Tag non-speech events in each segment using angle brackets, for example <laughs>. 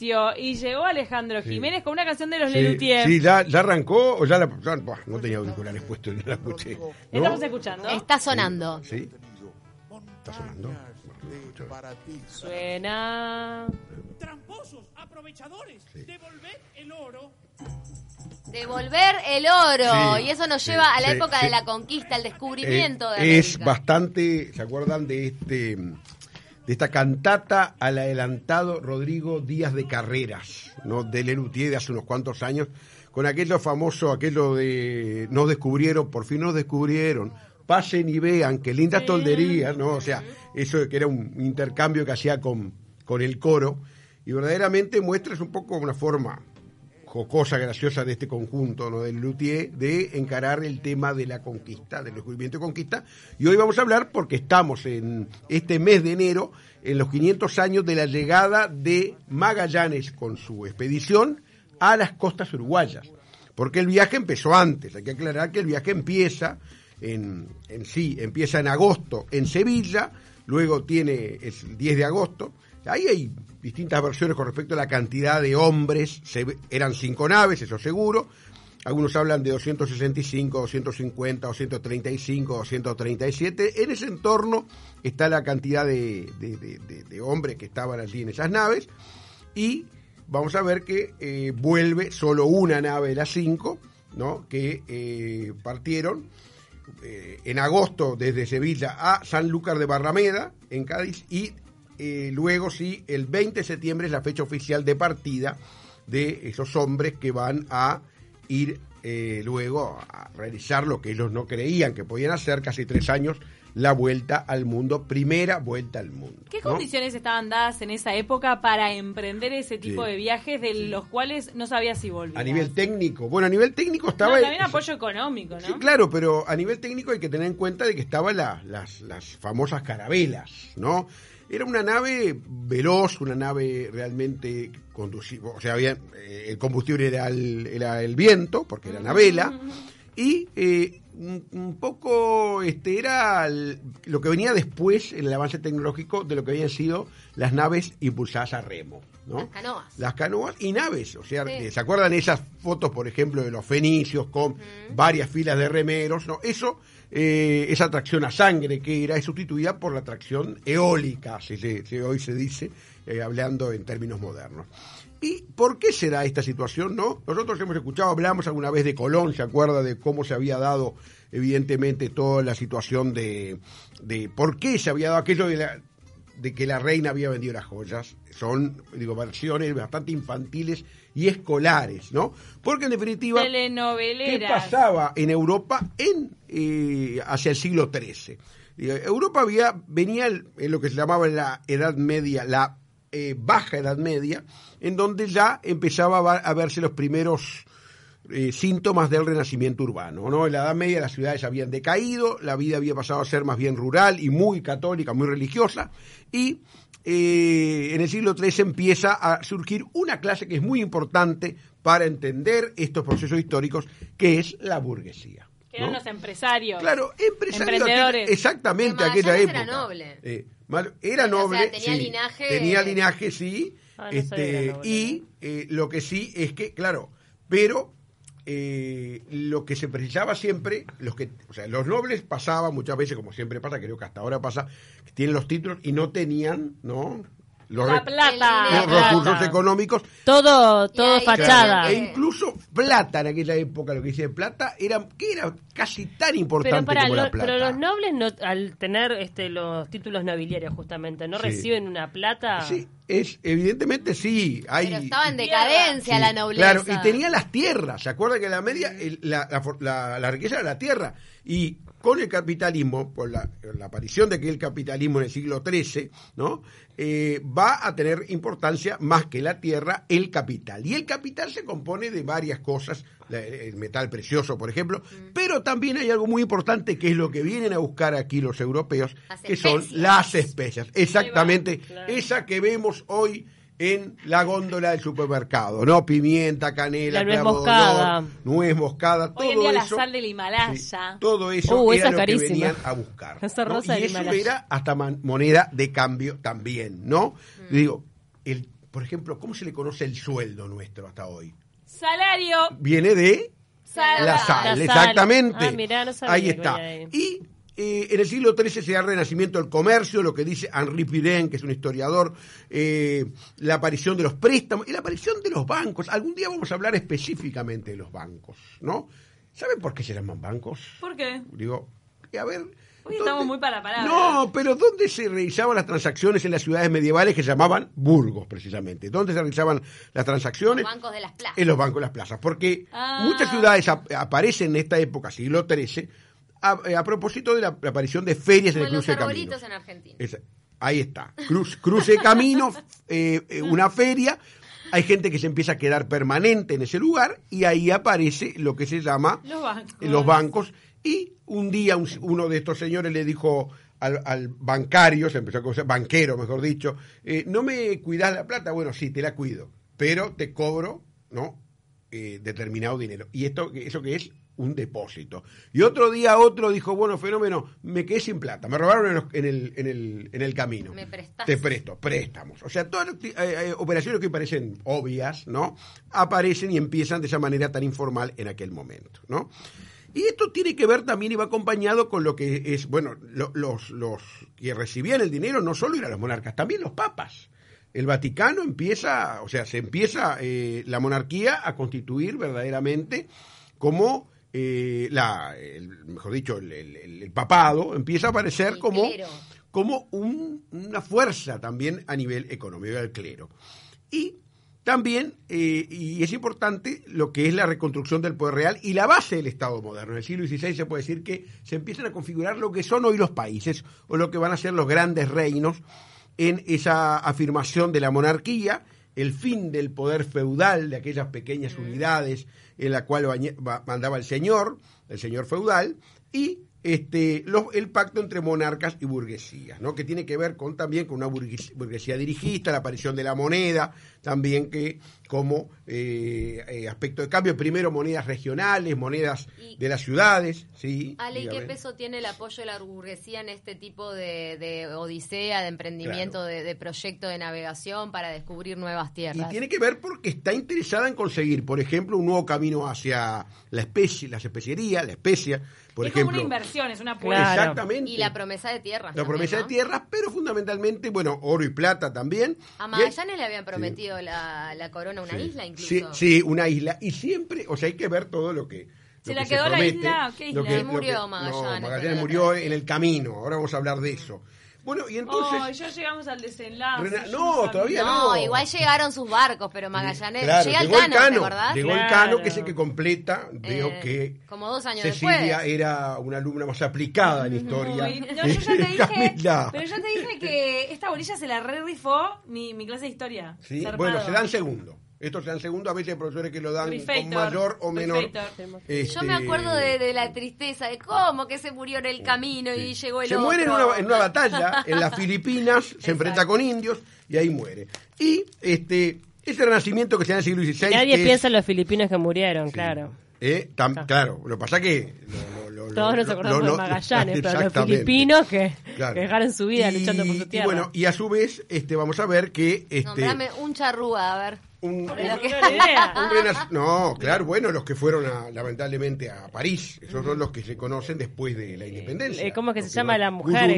y llegó Alejandro Sí. Jiménez con una canción de los Sí, Lelutier. sí, ya, ya arrancó o ya la. ya- no tenía auriculares puestos no la escuché. ¿No? Estamos escuchando. Está sonando. ¿Sí? ¿Está sonando? Suena. Tramposos, aprovechadores, devolver el oro. Devolver el oro. Sí, y eso nos sí, lleva a la sí, época sí. de la conquista, el descubrimiento Eh, de es América. bastante, ¿se acuerdan de este de esta cantata al adelantado Rodrigo Díaz de Carreras, ¿no? de Lelutier de hace unos cuantos años, con aquello famoso, aquello de nos descubrieron, por fin nos descubrieron, pasen y vean, qué lindas tolderías, ¿no? O sea, eso que era un intercambio que hacía con, con el coro, y verdaderamente muestra es un poco una forma jocosa, graciosa de este conjunto ¿no? del Luthier de encarar el tema de la conquista, del descubrimiento y conquista. Y hoy vamos a hablar porque estamos en este mes de enero, en los 500 años de la llegada de Magallanes con su expedición a las costas uruguayas. Porque el viaje empezó antes, hay que aclarar que el viaje empieza en, en sí, empieza en agosto en Sevilla, luego tiene es el 10 de agosto, Ahí hay distintas versiones con respecto a la cantidad de hombres. Eran cinco naves, eso seguro. Algunos hablan de 265, 250, 235, 237. En ese entorno está la cantidad de, de- hombres que estaban allí en esas naves. Y vamos a ver que eh, vuelve solo una nave de las cinco, ¿no? que eh, partieron eh, en agosto desde Sevilla a Sanlúcar de Barrameda, en Cádiz, y eh, luego sí, el 20 de septiembre es la fecha oficial de partida de esos hombres que van a ir eh, luego a realizar lo que ellos no creían que podían hacer, casi tres años, la vuelta al mundo, primera vuelta al mundo. ¿Qué ¿no? condiciones estaban dadas en esa época para emprender ese tipo Sí. de viajes de los cuales no sabía si volvías? A nivel técnico, bueno, a nivel técnico No, estaba... también apoyo económico, ¿no? Sí, claro, pero a nivel técnico hay que tener en cuenta de que estaban la- las, las famosas carabelas, ¿no? Era una nave veloz, una nave realmente conduciva, o sea, había, eh, el combustible era el, era el viento, porque era una vela, y eh, un, un poco este era el- lo que venía después en el avance tecnológico de lo que habían sido las naves impulsadas a remo, ¿no? Las canoas. Las canoas y naves, o sea, Sí. eh, ¿se acuerdan esas fotos, por ejemplo, de los fenicios con varias filas de remeros? No, eso, eh, esa tracción a sangre que era, es sustituida por la tracción eólica, si, se- si hoy se dice, eh, hablando en términos modernos. ¿Y por qué se da esta situación? no? Nosotros hemos escuchado, hablamos alguna vez de Colón, ¿se acuerda de cómo se había dado, evidentemente, toda la situación de, de por qué se había dado aquello de la, de que la reina había vendido las joyas. Son, digo, versiones bastante infantiles y escolares, ¿no? Porque en definitiva, ¿qué pasaba en Europa en eh, hacia el siglo XIII? Digo, Europa había, venía en lo que se llamaba la Edad Media, la eh, Baja Edad Media, en donde ya empezaba a, verse los primeros eh, síntomas del renacimiento urbano. ¿no? En la Edad Media las ciudades habían decaído, la vida había pasado a ser más bien rural y muy católica, muy religiosa, y eh, en el siglo XIII empieza a surgir una clase que es muy importante para entender estos procesos históricos, que es la burguesía. Que eran ¿no? los empresarios. Claro, empresarios. Emprendedores. aquella- exactamente, aquella época. era noble. Eh, era O sea, noble. tenía sí, linaje- Tenía linaje, sí. Ah, no este, y eh, lo que sí es que, claro, pero eh, lo que se precisaba siempre, los que, o sea, los nobles pasaban muchas veces, como siempre pasa, creo que hasta ahora pasa, que tienen los títulos y no tenían, ¿no? Los, La plata. Los recursos Plata. económicos Todo, todo ahí fachada. Claro. e incluso plata en aquella época, lo que dice plata, era, que era casi tan importante Pero para como la plata. pero los nobles no, al tener este los títulos nobiliarios justamente no Sí. reciben una plata. Sí, es, evidentemente sí. Hay, Pero estaba en decadencia Sí, la nobleza. Claro, y tenía las tierras. ¿Se acuerdan que en la media el- la, la la- la riqueza era la tierra? Y con el capitalismo, por la, la aparición de aquel capitalismo en el siglo XIII, ¿no? Eh, va a tener importancia más que la tierra el capital. Y el capital se compone de varias cosas, el metal precioso, por ejemplo, Mm. pero también hay algo muy importante que es lo que vienen a buscar aquí los europeos, Las que son las especias. Exactamente, claro. esa que vemos hoy en la góndola del supermercado, ¿no? Pimienta, canela, La nuez clavo moscada. olor, nuez moscada, todo Hoy en día la sal del Himalaya. sí, todo eso Uh, era lo que venían a buscar. Esa ¿no? rosa Y del eso Himalaya. era hasta moneda de cambio también, ¿no? Mm. Digo, el, por ejemplo, ¿cómo se le conoce el sueldo nuestro hasta hoy? Salario. Viene de Sal. la sal, La sal. exactamente. Ah, mirá, no sabía ahí está. ahí. Y eh, en el siglo XIII se da el renacimiento del comercio, lo que dice Henri Pirén, que es un historiador, eh, la aparición de los préstamos y la aparición de los bancos. Algún día vamos a hablar específicamente de los bancos, ¿no? ¿Saben por qué se llaman bancos? ¿Por qué? Digo, a ver. Hoy ¿dónde- estamos muy para palabra. No, pero ¿dónde se realizaban las transacciones en las ciudades medievales que se llamaban burgos, precisamente? ¿Dónde se realizaban las transacciones? Los bancos de las plazas. En los bancos de las plazas. Porque Ah. muchas ciudades ap- aparecen en esta época, siglo XIII, a, eh, a propósito de la, la aparición de ferias en el los cruce de arbolitos caminos. en Argentina. Ahí está. Cruz, cruce de camino, <laughs> eh, eh, una feria. Hay gente que se empieza a quedar permanente en ese lugar y ahí aparece lo que se llama Los bancos. eh, los bancos. Y un día un- uno de estos señores le dijo al, al bancario, se empezó a conocer, banquero mejor dicho, ¿no me cuidas la plata? Bueno, sí, te la cuido, pero te cobro, ¿no? Determinado dinero. ¿Y esto, eso que es? Un depósito. Y otro día otro dijo, bueno, fenómeno, me quedé sin plata, me robaron en, los- en el, en, el, en el camino. Me prestás. Te presto, préstamos. O sea, todas las eh, eh, operaciones que parecen obvias, ¿no? Aparecen y empiezan de esa manera tan informal en aquel momento, ¿no? Y esto tiene que ver también y va acompañado con lo que es, bueno, lo- los, los que recibían el dinero no solo eran los monarcas, también los papas. El Vaticano empieza, o sea, se empieza eh, la monarquía a constituir verdaderamente como eh, la, el- mejor dicho, el, el- el- el papado empieza a aparecer como como un- una fuerza también a nivel económico del clero. Y también, eh, y es importante, lo que es la reconstrucción del poder real y la base del Estado moderno. En el siglo XVI se puede decir que se empiezan a configurar lo que son hoy los países o lo que van a ser los grandes reinos en esa afirmación de la monarquía, el fin del poder feudal de aquellas pequeñas unidades en la cual mandaba el señor, el señor feudal, y este, los- el pacto entre monarcas y burguesías, ¿no? que tiene que ver con también con una burgues- burguesía dirigista, la aparición de la moneda, también que como eh, eh, aspecto de cambio, primero monedas regionales, monedas Y- de las ciudades, ¿sí? Ale, ¿y qué peso tiene el apoyo de la burguesía en este tipo de, de odisea, de emprendimiento, de, de proyecto de navegación para descubrir nuevas Y tierras? tiene que ver porque está interesada en conseguir, por ejemplo, un nuevo camino hacia la especie, las especierías, la especia, por es ejemplo. como una inversión, es una apuesta. Claro. Exactamente. Y la promesa de tierras. La también, promesa ¿no? de tierras, pero fundamentalmente, bueno, oro y plata también. A Magallanes le habían prometido la, la corona una Sí. isla incluso. Sí, sí, una isla. Y siempre, o sea, hay que ver todo lo que. ¿Se la que quedó la promete, isla? ¿Qué isla? que- murió que- Magallanes, No, Magallanes la murió en el camino. Ahora vamos a hablar de eso. Bueno, y entonces. Oh, ya llegamos al desenlace. Rena- no, todavía No, no. igual llegaron sus barcos, pero Magallanes Claro, llega el llegó cano, ¿te acordás? Llegó el Claro. Cano, que es el que completa. Veo Eh, que como dos años Cecilia después. era una alumna más aplicada en historia. Uy, no, yo ya te <laughs> dije, Camila. pero yo te dije que esta bolilla se la re rifó mi, mi clase de historia. Sí. Bueno, se dan segundo. Estos se dan segundo. A veces hay profesores que lo dan con mayor o menor. refactor. Yo me este, acuerdo de, de la tristeza, de cómo que se murió en el camino y llegó el se otro. muere en una, en una batalla en las <laughs> Filipinas, se enfrenta con indios y ahí muere. Y este ese renacimiento que se da en el siglo XVI. Nadie es- piensa en los filipinos que murieron, claro. eh, tam- Ah. Claro, lo que pasa que. lo- lo- lo- Todos nos acordamos lo- de Magallanes, pero los filipinos que, Claro. que dejaron su vida Y- luchando por su y tierra. bueno, y a su vez, este, vamos a ver que este, Nombrame un charrúa, a ver. Un, No un- un claro, bueno, los que fueron a- lamentablemente a París, esos son los que se conocen después de la independencia. ¿Cómo es que se llama la mujer? Este,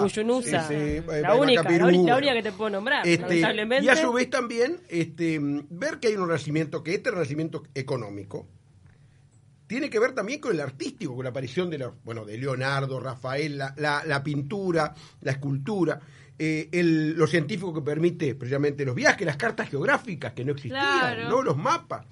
Guyunusa, eh, eh, la, única, la, única, la única que te puedo nombrar, Este, lamentablemente. y a su vez también este, ver que hay un renacimiento, que este renacimiento económico tiene que ver también con el artístico, con la aparición de, los, bueno, de Leonardo, Rafael, la, la- la pintura, la escultura, eh, el- lo científico que permite precisamente los viajes, las cartas geográficas que no existían, Claro. ¿no? los mapas.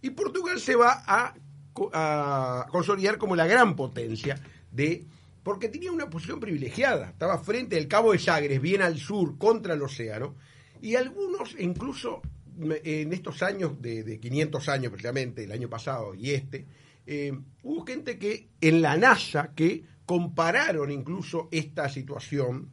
Y Portugal se va a, co- a consolidar como la gran potencia de porque tenía una posición privilegiada, estaba frente al Cabo de Sagres, bien al sur, contra el océano, y algunos incluso en estos años, de, de 500 años precisamente, el año pasado y este, eh, hubo gente que en la NASA que compararon incluso esta situación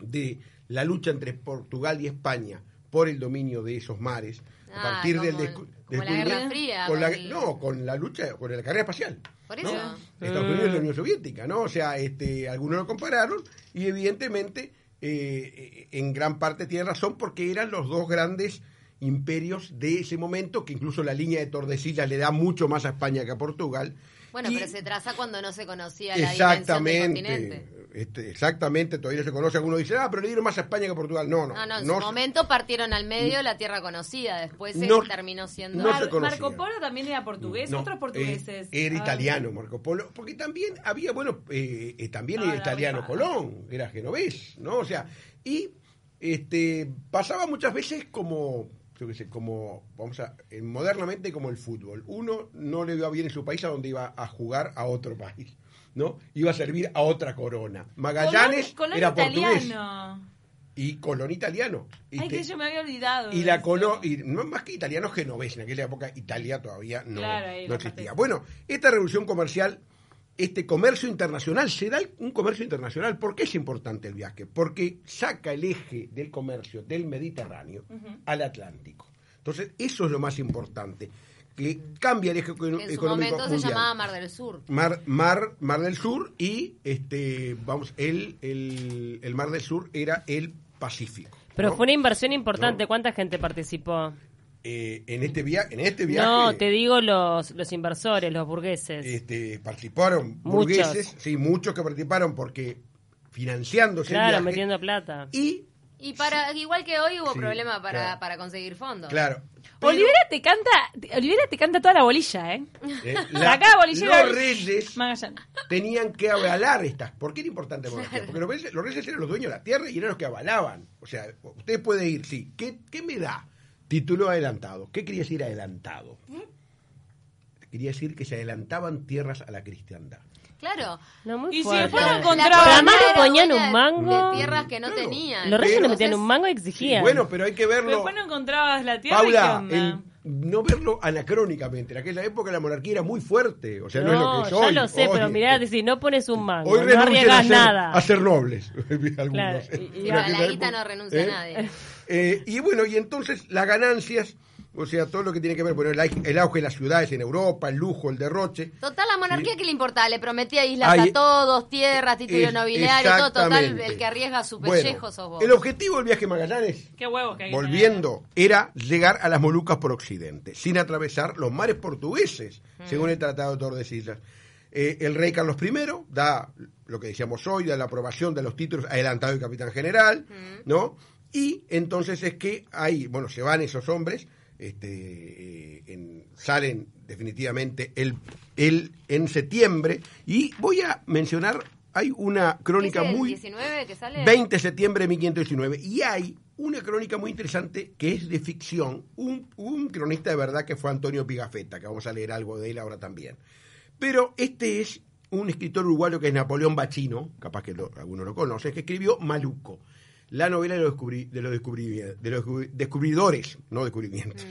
de la lucha entre Portugal y España por el dominio de esos mares a Ah, partir del como- descu- como la Guerra descubrimiento- Fría, con la- no con la lucha con la carrera espacial Por ¿no? eso. Estados Unidos y la Unión Soviética no o sea este algunos lo compararon y evidentemente eh, en gran parte tiene razón porque eran los dos grandes imperios de ese momento, que incluso la línea de Tordesillas le da mucho más a España que a Portugal. Bueno, Y- pero se traza cuando no se conocía la dimensión del continente. Exactamente, este, exactamente, todavía no se conoce. Algunos dicen, ah, pero le dieron más a España que a Portugal. No, no. No, no, en no su se- momento partieron al medio la tierra conocida, después se No- terminó siendo... no se Mar- conocía. Marco Polo también era portugués, No, otros portugueses. eh, era Ah. italiano Marco Polo, porque también había, bueno, eh, eh, también era italiano. Colón, era genovés, ¿no? O sea, y este pasaba muchas veces como, yo qué sé, como, vamos a, modernamente como el fútbol. Uno no le iba bien en su país a donde iba a jugar a otro país, ¿no? Iba a servir a otra corona. Magallanes Colón- Colón era portugués italiano. y Colón italiano. Y Ay, que yo me había olvidado. y la cono y no más que italiano genovés en aquella época Italia todavía no, Claro, no existía bueno esta revolución comercial este comercio internacional se da un comercio internacional ¿por qué es importante el viaje? porque saca el eje del comercio del Mediterráneo al Atlántico entonces eso es lo más importante que cambia el eje eco- que en su económico momento se llamaba Mar del Sur. Mar, Mar, Mar del Sur y este vamos el, el, el Mar del Sur era el Pacífico Pero ¿no? fue una inversión importante. No. ¿Cuánta gente participó? Eh, en este viaje en este viaje No, te digo los, los inversores, los burgueses. este, participaron Muchos. burgueses, sí, muchos que participaron porque financiándose el claro, viaje, metiendo plata. y Y para igual que hoy hubo Sí, problema para, claro. para conseguir fondos. claro. pero, Olivera te canta, Olivera te canta toda la bolilla, ¿eh? eh, <laughs> Sacá, bolillera. los reyes Magallanes. tenían que avalar estas. ¿Por qué era importante la? Porque los reyes, los reyes eran los dueños de la tierra y eran los que avalaban. O sea, usted puede ir, sí. ¿Qué, qué me da? Título adelantado. ¿Qué quería decir adelantado? Quería decir que se adelantaban tierras a la cristiandad. Claro. No, muy Y si fuerte. después no La encontraban- corona Además le ponían un mango. De tierras que no Claro. tenían. Los reyes le metían un mango y exigían. Bueno, pero hay que verlo. después no encontrabas la tierra. ¿y qué Paula, onda? el- no verlo anacrónicamente. En aquella época la monarquía era muy fuerte. O sea, no, es lo que es ya hoy. lo sé, pero Hoy, mirá, este, si no pones un mango, Hoy no arriesgas ser, nada. a ser nobles. <laughs> Algunos. Claro, y- Pero a la guita no renuncia ¿eh? nadie. Eh, y bueno, y entonces las ganancias, o sea, todo lo que tiene que ver, bueno, el, el auge de las ciudades en Europa, el lujo, el derroche. Total, la monarquía. ¿qué le importaba? Le prometía islas a todos, tierras, título Es- nobiliario, todo. Total, el que arriesga su Bueno, pellejo sos vos. El objetivo del viaje Magallanes Qué huevos que hay que volviendo, era llegar a las Molucas por occidente, sin atravesar los mares portugueses, según el Tratado de Tordesillas. Eh, el rey Carlos I da lo que decíamos hoy, da la aprobación de los títulos adelantado de capitán general, ¿no? Y entonces es que ahí, bueno, se van esos hombres, este, eh, en- salen definitivamente el, el, en septiembre, y voy a mencionar, hay una crónica ¿Ese es el muy... 19 que sale? 20 de septiembre de 1519. Y hay una crónica muy interesante que es de ficción, un, un cronista de verdad que fue Antonio Pigafetta, que vamos a leer algo de él ahora también. Pero este es un escritor uruguayo que es Napoleón Bachino, capaz que lo, alguno lo conoce, que escribió Maluco, la novela de los, descubri- de los, descubri- de los descubri- descubridores, no descubrimientos.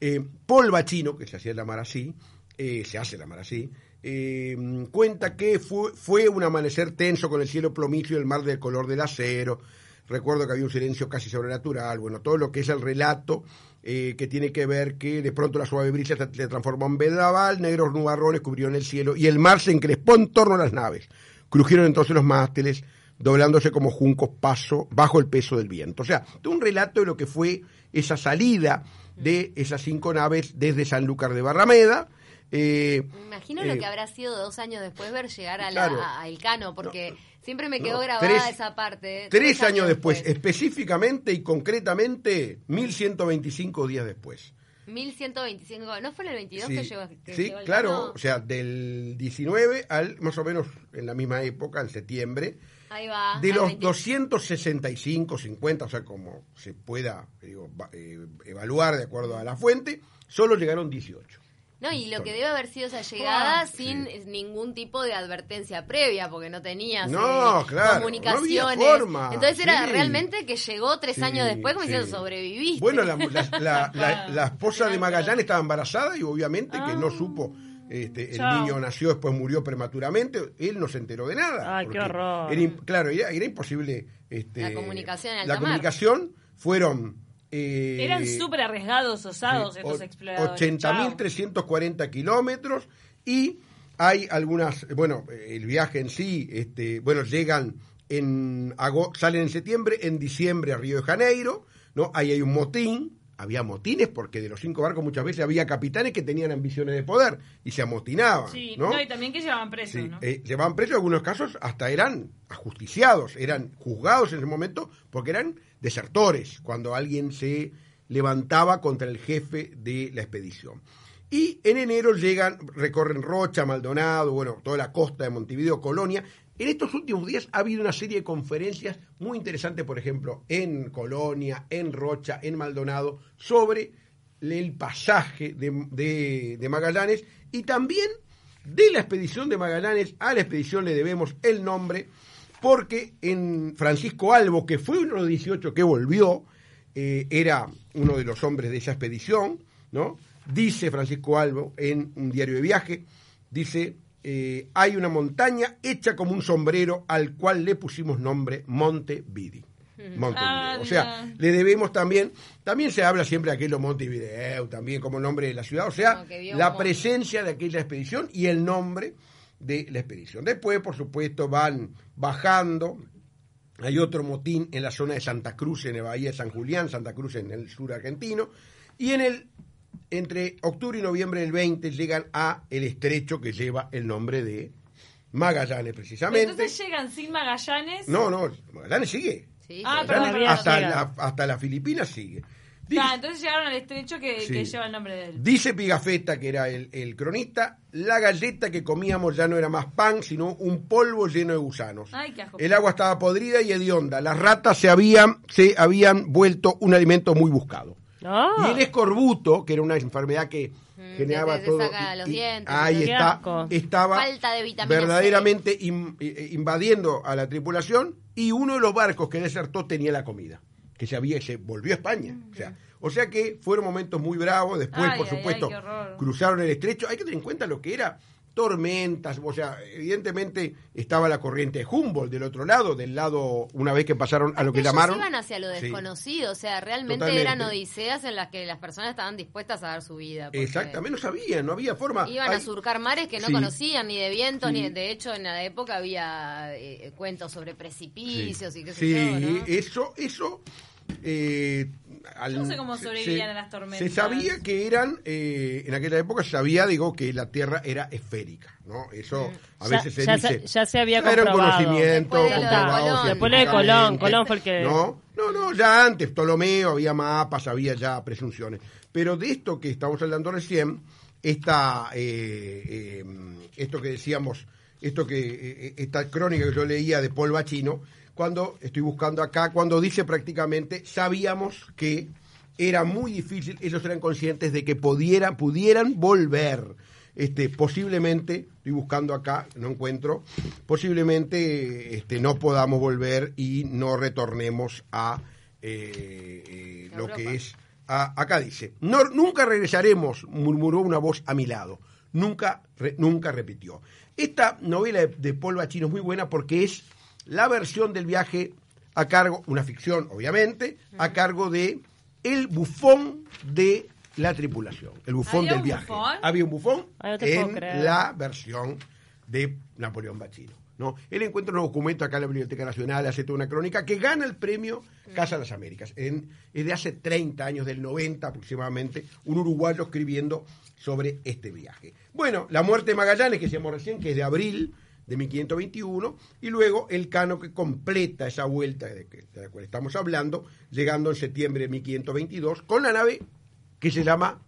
Eh, Paul Bachino, que se hacía llamar así, eh, se hace llamar así, eh, cuenta que fue, fue un amanecer tenso con el cielo plomicio y el mar del color del acero. Recuerdo que había un silencio casi sobrenatural. Bueno, todo lo que es el relato eh, que tiene que ver que de pronto la suave brisa se se transformó en vendaval, negros nubarrones cubrieron el cielo y el mar se encrespó en torno a las naves. Crujieron entonces los mástiles, doblándose como juncos paso bajo el peso del viento. O sea, un relato de lo que fue esa salida de esas cinco naves desde Sanlúcar de Barrameda. eh, Me imagino eh, lo que habrá sido dos años después ver llegar a, Claro. la, a Elcano, porque siempre me no, quedó grabada tres- esa parte. Tres años después, específicamente y concretamente 1125 días después. 1125, ¿no fue en el 22 Sí, que llegó? que sí, llegó Elcano? claro, o sea, del 19 al más o menos en la misma época, en septiembre, Ahí va. de los 20. 265, 50, o sea, como se pueda digo, eh, evaluar de acuerdo a la fuente, solo llegaron 18. No, y lo que debe haber sido esa llegada Ah, sin ningún tipo de advertencia previa, porque no tenías No, eh, claro, comunicaciones. no había forma, Entonces era sí. realmente que llegó tres Sí, años después como sí. diciendo sobreviviste. Bueno, la, la- la- <laughs> la- la esposa de Magallanes estaba embarazada y obviamente que no Ah. supo. Este, el niño nació, después murió prematuramente. Él no se enteró de nada. Ay, qué horror. Era, claro, era, era imposible. Este, La comunicación en alta La mar. comunicación fueron. Eh, Eran súper arriesgados, osados sí, estos exploradores. Chao. 80.340 kilómetros y hay algunas, bueno, el viaje en sí, este, bueno, llegan en salen en septiembre, en diciembre a Río de Janeiro, ¿no? Ahí hay un motín, había motines porque de los cinco barcos muchas veces había capitanes que tenían ambiciones de poder y se amotinaban, Sí, ¿no? no, y también que llevaban presos, Sí, ¿no? eh, llevaban presos, en algunos casos hasta eran ajusticiados, eran juzgados en ese momento porque eran desertores, cuando alguien se levantaba contra el jefe de la expedición. Y en enero llegan, recorren Rocha, Maldonado, bueno, toda la costa de Montevideo, Colonia. En estos últimos días ha habido una serie de conferencias muy interesantes, por ejemplo, en Colonia, en Rocha, en Maldonado, sobre el pasaje de, de- de Magallanes y también de la expedición de Magallanes a la expedición le debemos el nombre porque en Francisco Albo, que fue uno de los 18 que volvió, eh, era uno de los hombres de esa expedición, ¿no? Dice Francisco Albo en un diario de viaje, dice, eh, hay una montaña hecha como un sombrero al cual le pusimos nombre Monte Vidi. Montevideo. Ah, o sea, mira. le debemos también, también se habla siempre de aquello Montevideo, también como nombre de la ciudad, o sea, la presencia de aquella expedición y el nombre de la expedición. Después, por supuesto, van bajando. Hay otro motín en la zona de Santa Cruz, en la bahía de San Julián, Santa Cruz en el sur argentino. Y en el entre octubre y noviembre del 20 llegan a el estrecho que lleva el nombre de Magallanes, precisamente. Entonces llegan sin Magallanes. No, no, Magallanes sigue. Sí, Ah, perdón, Magallanes perdón. hasta, la, hasta las Filipinas sigue. Dice- Ah, entonces llegaron al estrecho que, Sí. que lleva el nombre de él. Dice Pigafetta, que era el, el cronista, la galleta que comíamos ya no era más pan, sino un polvo lleno de gusanos. Ay, qué asco. El agua estaba podrida y hedionda. Las ratas se habían, se habían vuelto un alimento muy buscado. Ah. Y el escorbuto, que era una enfermedad que Mm, generaba todo. y- los y dientes, ahí Qué está, asco. estaba Falta de verdaderamente in- eh, invadiendo a la tripulación y uno de los barcos que desertó tenía la comida, que se había, se volvió a España. O sea, o sea que fueron momentos muy bravos. Después, Ay, por ay, supuesto, cruzaron el estrecho. Hay que tener en cuenta lo que era tormentas, o sea, evidentemente estaba la corriente de Humboldt del otro lado, del lado, una vez que pasaron a lo que Ellos llamaron... iban hacia lo Sí. desconocido, o sea, realmente Totalmente. eran odiseas en las que las personas estaban dispuestas a dar su vida. Exactamente, no sabían, no había forma. Iban a surcar mares que no Sí. conocían ni de vientos, Sí. ni de hecho en la época había eh, cuentos sobre precipicios y qué sé yo, ¿no? eso, eso. eh, al- Yo no sé cómo se- sobrevivían se- a las tormentas. Se sabía que eran, eh, en aquella época se sabía, digo, que la Tierra era esférica, ¿no? Eso a Ya- veces se ya dice. se- ya se había era un comprobado. conocimiento Después de de Colón. Después lo de Colón, fue el que... No, no, no, ya antes, Ptolomeo, había mapas, había ya presunciones. Pero de esto que estamos hablando recién, esta, eh, eh, esto que decíamos, esto que, eh, esta crónica que yo leía de Paul Bachino, cuando estoy buscando acá, cuando dice prácticamente, sabíamos que era muy difícil, ellos eran conscientes de que pudieran, pudieran volver. Este, posiblemente, estoy buscando acá, no encuentro, posiblemente este, no podamos volver y no retornemos a eh, eh, lo Europa. que es. a- acá dice: no, Nunca regresaremos, murmuró una voz a mi lado. Nunca, re- nunca repitió. Esta novela de, de Paul Bachino es muy buena porque es la versión del viaje a cargo, una ficción, obviamente, a cargo de el bufón de la tripulación, el bufón ¿Había del viaje. bufón? Había un bufón Ay, puedo en la versión de Napoleón Bachino. ¿no? Él encuentra un documento acá en la Biblioteca Nacional, hace toda una crónica, que gana el premio Casa de las Américas. En, es de hace 30 años, del 90 aproximadamente, un uruguayo escribiendo sobre este viaje. Bueno, la muerte de Magallanes, que decíamos recién, que es de abril de 1521, y luego el cano que completa esa vuelta de, que- de la cual estamos hablando, llegando en septiembre de 1522, con la nave que se llama,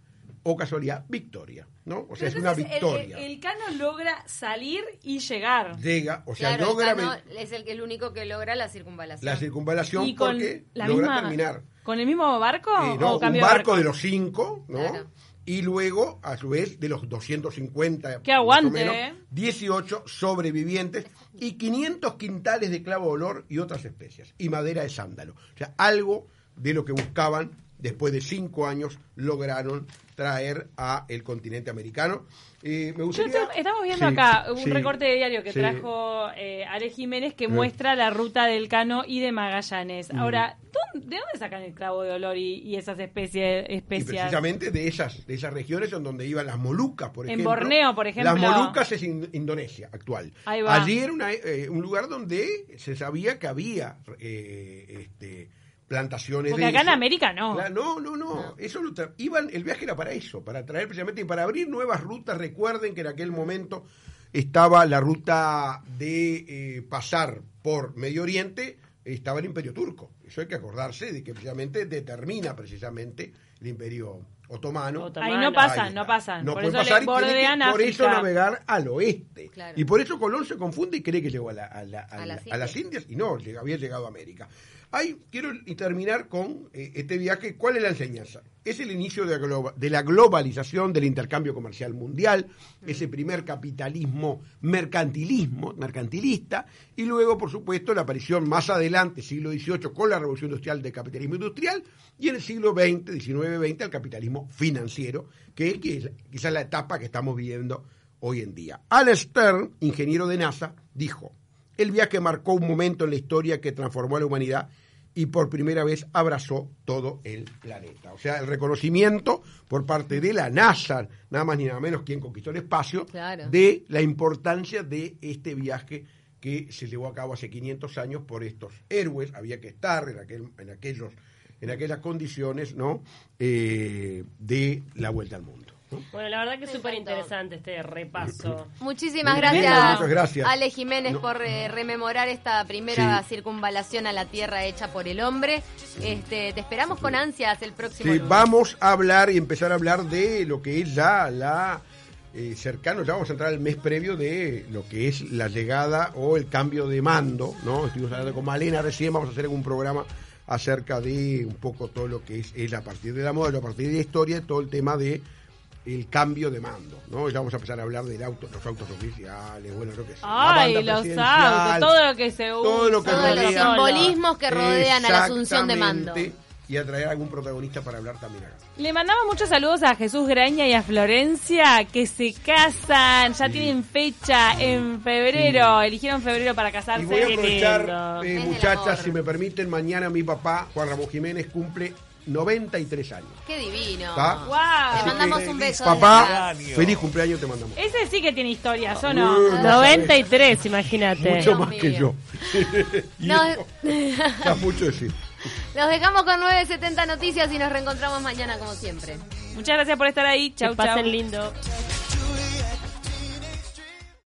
o casualidad, Victoria. ¿no? O sea, es una el- victoria. El, el Cano logra salir y llegar. Llega, o sea, Claro, el logra Cano ven- es el, el único que logra la circunvalación. la circunvalación Y con porque la logra misma, terminar. ¿Con el mismo barco Eh, no, o un barco, de de los cinco, ¿no? Claro. Y luego, a su vez, de los 250, Qué aguante, menos, ¿eh? 18 sobrevivientes y 500 quintales de clavo de olor y otras especias, y madera de sándalo. O sea, algo de lo que buscaban después de cinco años, lograron traer a el continente americano. Eh, me Yo gustaría... estamos viendo Sí, acá un sí, recorte de diario que sí. trajo eh, Ale Jiménez que muestra la ruta del Cano y de Magallanes. Ahora, ¿dónde- ¿de dónde sacan el clavo de olor y, y esas especies Y especias? precisamente de esas, de esas regiones en donde iban las Molucas, por En ejemplo. Borneo, por ejemplo. Las Molucas es in- Indonesia actual. Ahí va. Allí era una, eh, un lugar donde se sabía que había eh, este, plantaciones Porque de acá en. América no. Cla- no, no, no. Eso lo tra- iban, el viaje era para eso, para traer precisamente y para abrir nuevas rutas. Recuerden que en aquel momento estaba la ruta de eh, pasar por Medio Oriente, estaba el Imperio Turco. Eso hay que acordarse de que precisamente determina precisamente el Imperio Otomano. Otomano. Ahí no Ahí pasan, está. no pasan. No por pueden eso pasar le y tiene que, bordean por eso navegar al oeste. Claro. Y por eso Colón se confunde y cree que llegó a, la- a la- a A la- las a las Indias y no, había llegado a América. Ahí quiero terminar con eh, este viaje. ¿Cuál es la enseñanza? Es el inicio de globa- de la globalización del intercambio comercial mundial, ese primer capitalismo mercantilismo, mercantilista, y luego, por supuesto, la aparición más adelante, siglo XVIII, con la revolución industrial del capitalismo industrial, y en el siglo XX, XIX-XX, el capitalismo financiero, que, que es quizás la etapa que estamos viviendo hoy en día. Al Stern, ingeniero de NASA, dijo, el viaje marcó un momento en la historia que transformó a la humanidad y por primera vez abrazó todo el planeta. O sea, el reconocimiento por parte de la NASA, nada más ni nada menos quien conquistó el espacio, Claro. de la importancia de este viaje que se llevó a cabo hace 500 años por estos héroes. Había que estar en, aquel, en, aquellos, en aquellas condiciones ¿no? Eh, de la vuelta al mundo. ¿No? Bueno, la verdad que es súper interesante este repaso. Muchísimas gracias, gracias. Ale Jiménez, No. por eh, rememorar esta primera Sí. circunvalación a la Tierra hecha por el hombre. Este, te esperamos con ansias el próximo Sí, vamos a hablar y empezar a hablar de lo que es ya la eh, cercano, ya vamos a entrar al mes previo de lo que es la llegada o el cambio de mando, ¿no? Estuvimos hablando con Malena recién, vamos a hacer algún programa acerca de un poco todo lo que es, el a partir de la moda, a partir de la historia, todo el tema de el cambio de mando, ¿no? Ya vamos a empezar a hablar del auto, los autos oficiales, bueno, lo que sea. Ay, los autos, todo lo que se usa. todo lo que Todos los rodea. simbolismos que rodean a la asunción de mando. Y a traer algún protagonista para hablar también acá. Le mandamos muchos saludos a Jesús Graña y a Florencia que se casan, ya tienen fecha en febrero, eligieron febrero para casarse. Y voy a aprovechar, eh, muchachas, si me permiten, mañana mi papá, Juan Ramón Jiménez, cumple 93 años. Qué divino. ¿Está? Wow. Te mandamos que, un beso. Papá, feliz cumpleaños te mandamos. Ese sí que tiene historias, ¿o no? Uh, 93, imagínate. Mucho Dios más que yo. <laughs> No. <laughs> ya mucho decir. Los dejamos con 970 Noticias y nos reencontramos mañana como siempre. Muchas gracias por estar ahí. Chau, que pasen chau. lindo.